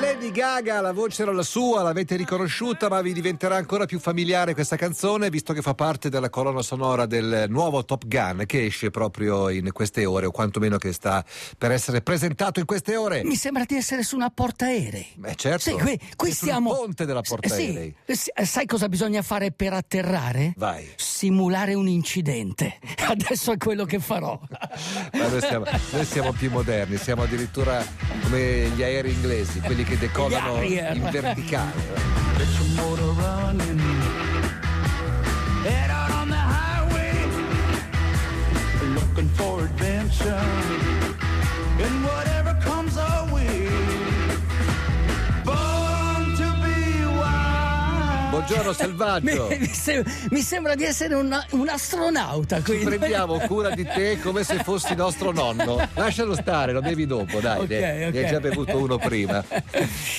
Lady Gaga, la voce era la sua, l'avete riconosciuta, ma vi diventerà ancora più familiare questa canzone visto che fa parte della colonna sonora del nuovo Top Gun che esce proprio in queste ore, o quantomeno che sta per essere presentato in queste ore. Mi sembra di essere su una portaerei. Beh, certo. Sì, qui, qui È sul ponte della portaerei. Sì, sì, sai cosa bisogna fare per atterrare? Vai. Simulare un incidente. Adesso è quello che farò. Ma noi, siamo, noi siamo più moderni, siamo addirittura come gli aerei inglesi, quelli che decollano in verticale. Buongiorno selvaggio. Mi, mi sem- mi sembra di essere una- un astronauta. Ci quindi. prendiamo cura di te come se fossi nostro nonno. Lascialo stare, lo bevi dopo, dai. Ok, ne, ne ok. hai già bevuto uno prima.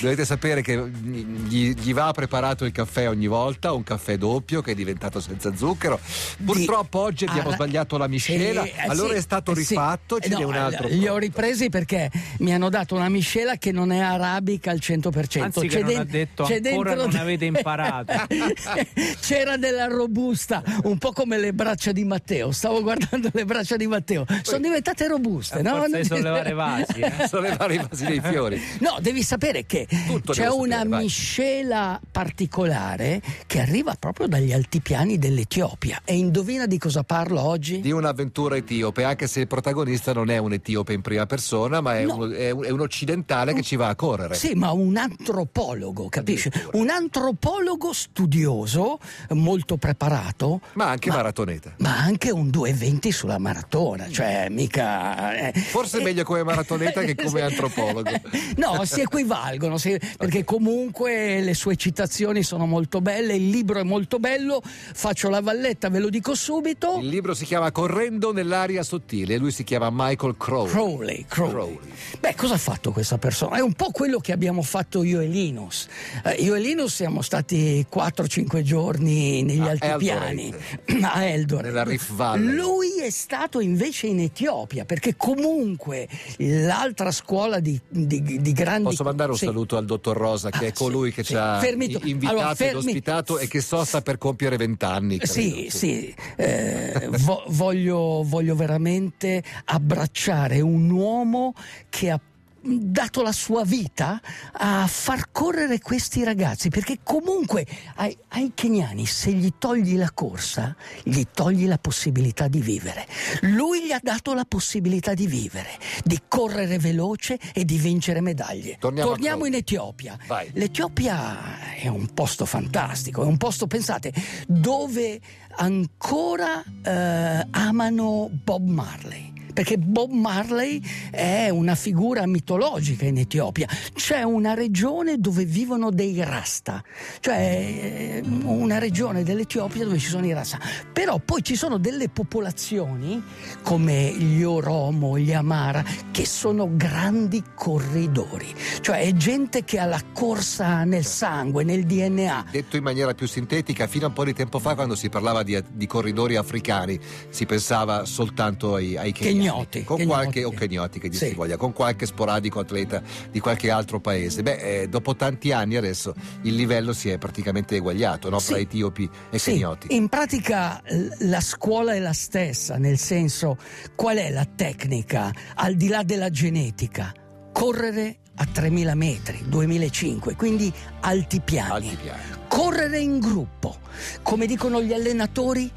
Dovete sapere che gli, gli va preparato il caffè ogni volta, un caffè doppio che è diventato senza zucchero. Purtroppo oggi abbiamo Ah, sbagliato la miscela, sì, eh, allora sì, è stato eh, sì. rifatto, Eh, n'è no, un altro. Li ho ripresi perché mi hanno dato una miscela che non è arabica al 100%. Anzi, che non den- ha detto c'è ancora dentro non avete imparato. C'era della robusta, un po' come le braccia di Matteo. Stavo guardando le braccia di Matteo, sono diventate robuste, no? Forza di sollevare vasi. Eh? Sollevare i vasi dei fiori. No, devi sapere che Tutto c'è una sapere, vai. miscela particolare che arriva proprio dagli altipiani dell'Etiopia. E indovina di cosa parlo oggi? Di un'avventura etiope, anche se il protagonista non è un etiope in prima persona, ma è, No. un, è un- è un occidentale che ci va a correre. Sì, ma un antropologo, capisci? Un antropologo studioso, molto preparato, Ma anche maratoneta. ma anche un 2,20 sulla maratona, cioè mica... eh, Forse meglio come maratoneta che come antropologo. No, si equivalgono, sì, perché comunque le sue citazioni sono molto belle, il libro è molto bello, faccio la valletta, ve lo dico subito. Il libro si chiama Correndo nell'aria sottile e lui si chiama Michael Crowe. Crowley, Crowley. Crowley. Beh, cosa ha fatto questa persona? È un po' quello che abbiamo fatto io e Linus. Eh, io e Linus siamo stati 4-5 giorni negli A altipiani a Eldoret. Nella Rift Valley. Lui è stato invece in Etiopia perché comunque l'altra scuola di, di- di grandi Posso mandare un sì. saluto al dottor Rosa, che Ah, è colui sì, che sì. ci ha invitato Allora, ed fermi. ospitato e che so sta per compiere vent'anni. Sì, sì, eh, vo- voglio, voglio veramente abbracciare un uomo che ha dato la sua vita a far correre questi ragazzi perché comunque ai, ai keniani se gli togli la corsa gli togli la possibilità di vivere lui gli ha dato la possibilità di vivere di correre veloce e di vincere medaglie Torniamo Crowley. in Etiopia Vai. L'Etiopia è un posto fantastico, è un posto, pensate, dove ancora eh, amano Bob Marley. Perché Bob Marley è una figura mitologica in Etiopia. C'è una regione dove vivono dei Rasta, cioè eh, una regione dell'Etiopia dove ci sono i Rasta. Però poi ci sono delle popolazioni come gli Oromo, gli Amara, che sono grandi corridori. Cioè è gente che ha la corsa nel sangue, nel DNA. Detto in maniera più sintetica, fino a un po' di tempo fa, quando si parlava di, di corridori africani, si pensava soltanto ai, ai keniani. Kenyoti, con qualche, o kenyoti che dir Sì. si voglia, con qualche sporadico atleta di qualche altro paese. Beh, eh, dopo tanti anni adesso il livello si è praticamente eguagliato no? fra Sì. etiopi e Sì, kenyoti. in pratica la scuola è la stessa, nel senso qual è la tecnica al di là della genetica? Correre a 3000 metri, 2005, quindi altipiani. Altipiani. Correre in gruppo. Come dicono gli allenatori,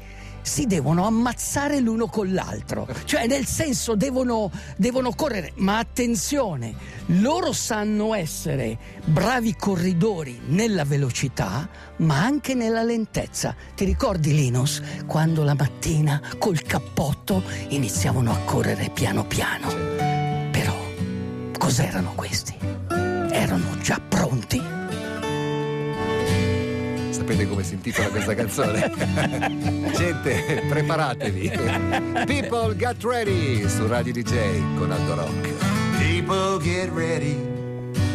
si devono ammazzare l'uno con l'altro, cioè nel senso devono, devono correre, ma attenzione, loro sanno essere bravi corridori nella velocità, ma anche nella lentezza. Ti ricordi Linus quando la mattina col cappotto iniziavano a correre piano piano? Però cos'erano questi? Erano già pronti? Sapete come si intitola questa canzone? Gente, preparatevi. People get ready su Radio DJ con Aldo Rock. People get ready.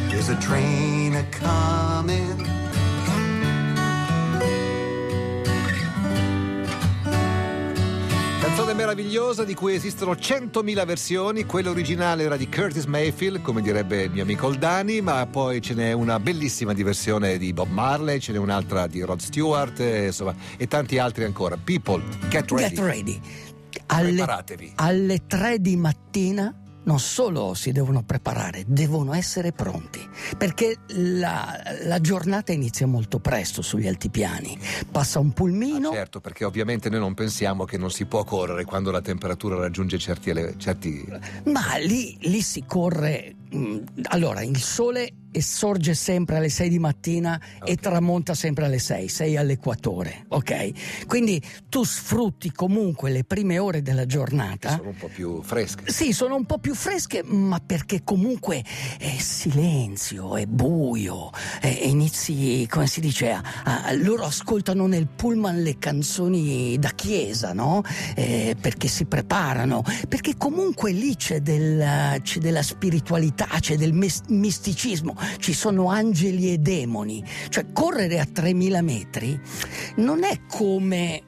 There's a train a coming. Canzone meravigliosa di cui esistono 100.000 versioni. Quella originale era di Curtis Mayfield, come direbbe il mio amico Oldani, ma poi ce n'è una bellissima di versione di Bob Marley, ce n'è un'altra di Rod Stewart, eh, insomma, e tanti altri ancora. People, get ready. Get ready. Alle, Preparatevi. alle 3 di mattina non solo si devono preparare, devono essere pronti, perché la, la giornata inizia molto presto sugli altipiani. Passa un pulmino, Certo, perché ovviamente noi non pensiamo che non si può correre quando la temperatura raggiunge certi, certi ma lì, lì si corre. mm, Allora, il sole sorge sempre alle 6 di mattina e Ok. tramonta sempre alle 6, 6 all'equatore, ok? Quindi tu sfrutti comunque le prime ore della giornata. sono un po' più fresche. Sì, sono un po' più fresche, ma perché comunque è silenzio, è buio, e inizi, come si dice, a- a- loro ascoltano nel pullman le canzoni da chiesa, no? Eh, perché si preparano, perché comunque lì c'è, del- c'è della spiritualità, c'è del mis- misticismo, ci sono angeli e demoni, cioè correre a 3000 metri non è come...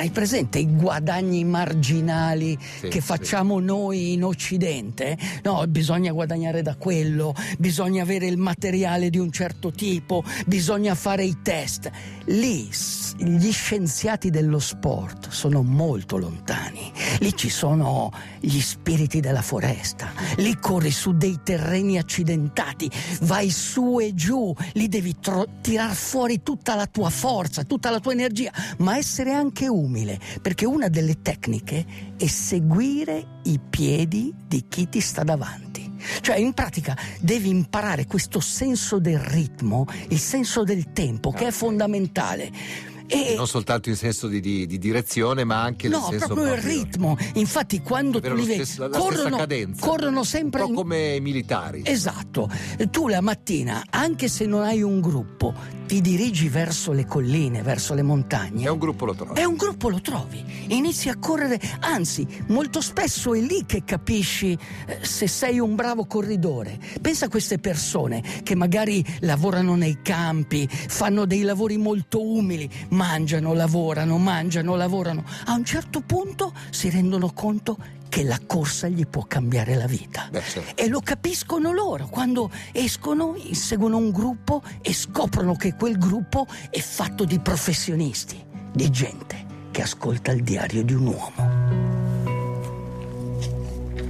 Hai presente i guadagni marginali Sì, che sì. facciamo noi in Occidente? No, bisogna guadagnare da quello, bisogna avere il materiale di un certo tipo, bisogna fare i test. Lì gli scienziati dello sport sono molto lontani. Lì ci sono gli spiriti della foresta, lì corri su dei terreni accidentati, vai su e giù, lì devi tro- tirar fuori tutta la tua forza, tutta la tua energia, ma essere anche umile, perché una delle tecniche è seguire i piedi di chi ti sta davanti. Cioè, in pratica devi imparare questo senso del ritmo, il senso del tempo, che è fondamentale. E Non soltanto in senso di, di- di direzione, ma anche nel no, senso proprio il ritmo. Infatti, quando tu li vedi, stesso- corrono, cadenza. corrono sempre un po' in- come i militari. Esatto, tu la mattina, anche se non hai un gruppo, ti dirigi verso le colline, verso le montagne. È un gruppo lo trovi. E un gruppo lo trovi, inizi a correre, anzi, molto spesso è lì che capisci eh, se sei un bravo corridore. Pensa a queste persone che magari lavorano nei campi, fanno dei lavori molto umili, mangiano, lavorano, mangiano, lavorano. A un certo punto si rendono conto che la corsa gli può cambiare la vita. Beh, certo. E lo capiscono loro quando escono, seguono un gruppo e scoprono che quel gruppo è fatto di professionisti, di gente che ascolta il diario di un uomo.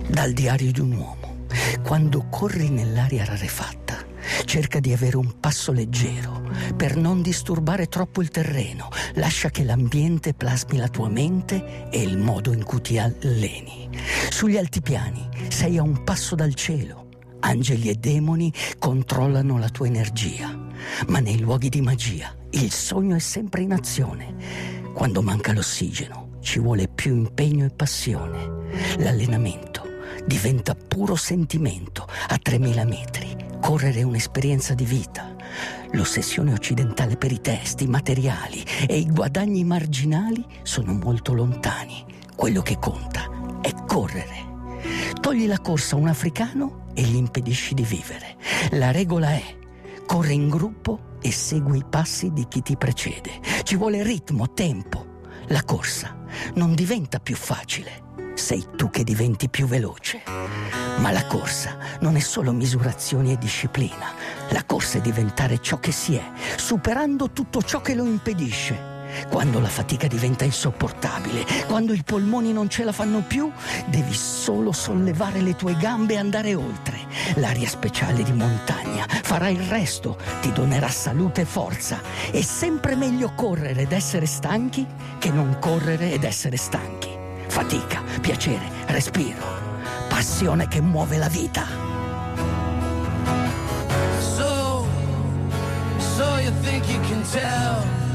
Dal diario di un uomo, quando corri nell'aria rarefatta, cerca di avere un passo leggero per non disturbare troppo il terreno. Lascia che l'ambiente plasmi la tua mente e il modo in cui ti alleni. Sugli altipiani sei a un passo dal cielo. Angeli e demoni controllano la tua energia, ma nei luoghi di magia il sogno è sempre in azione. Quando manca l'ossigeno ci vuole più impegno e passione. L'allenamento diventa puro sentimento a 3000 metri. Correre è un'esperienza di vita. L'ossessione occidentale per i testi, i materiali e i guadagni marginali sono molto lontani. Quello che conta è correre. Togli la corsa a un africano e gli impedisci di vivere. La regola è corri in gruppo e segui i passi di chi ti precede. Ci vuole ritmo, tempo. La corsa non diventa più facile, sei tu che diventi più veloce. Ma la corsa non è solo misurazioni e disciplina. La corsa è diventare ciò che si è, superando tutto ciò che lo impedisce. Quando la fatica diventa insopportabile, quando i polmoni non ce la fanno più, devi solo sollevare le tue gambe e andare oltre. L'aria speciale di montagna farà il resto, ti donerà salute e forza. È sempre meglio correre ed essere stanchi che non correre ed essere stanchi. Fatica, piacere, respiro, passione che muove la vita. So, so you think you can tell?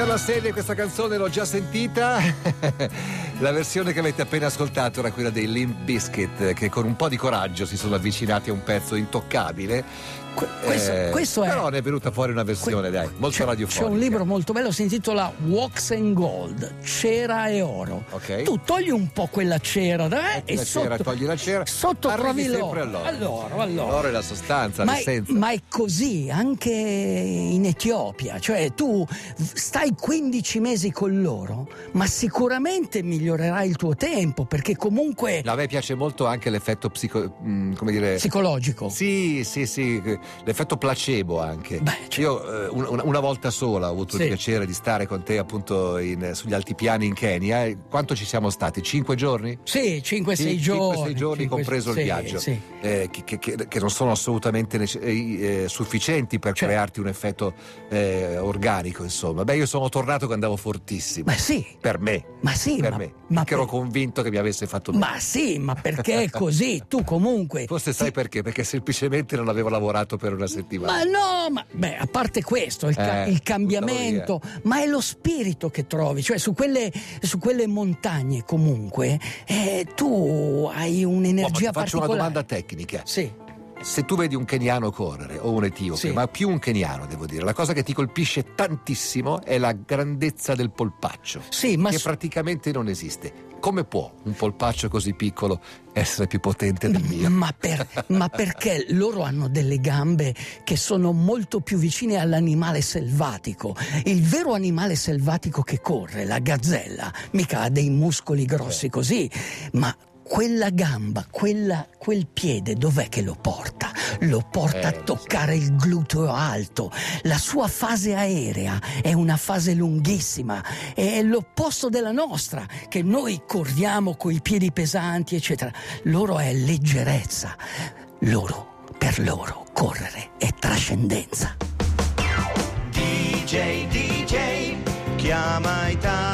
Per la serie questa canzone l'ho già sentita. la versione che avete appena ascoltato era quella dei Limp Bizkit che con un po' di coraggio si sono avvicinati a un pezzo intoccabile Que- questo, Eh, questo è. Però ne è venuta fuori una versione, que- dai, molto c'è, radiofonica. C'è un libro molto bello, si intitola Wax and Gold, cera e oro. Ok. Tu togli un po' quella cera da eh, e la sotto, cera, togli la cera, sotto trovi l'oro. sempre all'oro. Allora, allora. L'oro è la sostanza, Ma è, l'essenza. ma è così anche in Etiopia, cioè tu stai 15 mesi con loro, ma sicuramente migliorerai il tuo tempo perché comunque No, a me piace molto anche l'effetto psico, mm, come dire, psicologico. Sì, sì, sì, l'effetto placebo anche. Beh, certo. Io eh, un- una, una volta sola ho avuto Sì. il piacere di stare con te appunto in- sugli altipiani in Kenya. E Quanto ci siamo stati? Cinque giorni? 5-6 Sì, giorni. 5-6 giorni, cinque- compreso sì, il viaggio, sì. eh, che, che- che- non sono assolutamente nece- eh, eh, sufficienti per Certo. crearti un effetto eh, organico, insomma. Beh, io sono tornato che andavo fortissimo. Ma sì, Per me, ma sì, per ma, me, ma che ero per- convinto che mi avesse fatto bene. ma sì, ma perché è così? Tu comunque. Forse sai perché? Perché semplicemente non avevo lavorato per una settimana. Ma no, ma beh, a parte questo, il, ca- Eh, il cambiamento, ma è lo spirito che trovi, cioè su quelle, su quelle montagne comunque eh, tu hai Oh, ma ti un'energia faccio una domanda tecnica. Sì, Se tu vedi un keniano correre o un etiope, Sì. ma più un keniano devo dire, la cosa che ti colpisce tantissimo è la grandezza del polpaccio, sì, ma che su- praticamente non esiste. Come può un polpaccio così piccolo essere più potente del mio? Ma, per- ma perché loro hanno delle gambe che sono molto più vicine all'animale selvatico. Il vero animale selvatico che corre, la gazzella, mica ha dei muscoli grossi così, ma quella gamba, quella- quel piede, dov'è che lo porta? Lo porta a Eh, toccare il gluteo alto. La sua fase aerea è una fase lunghissima, è l'opposto della nostra, che noi corriamo coi piedi pesanti, eccetera. Loro è leggerezza. Loro, per loro, correre è trascendenza. DJ, DJ, chiama Italia.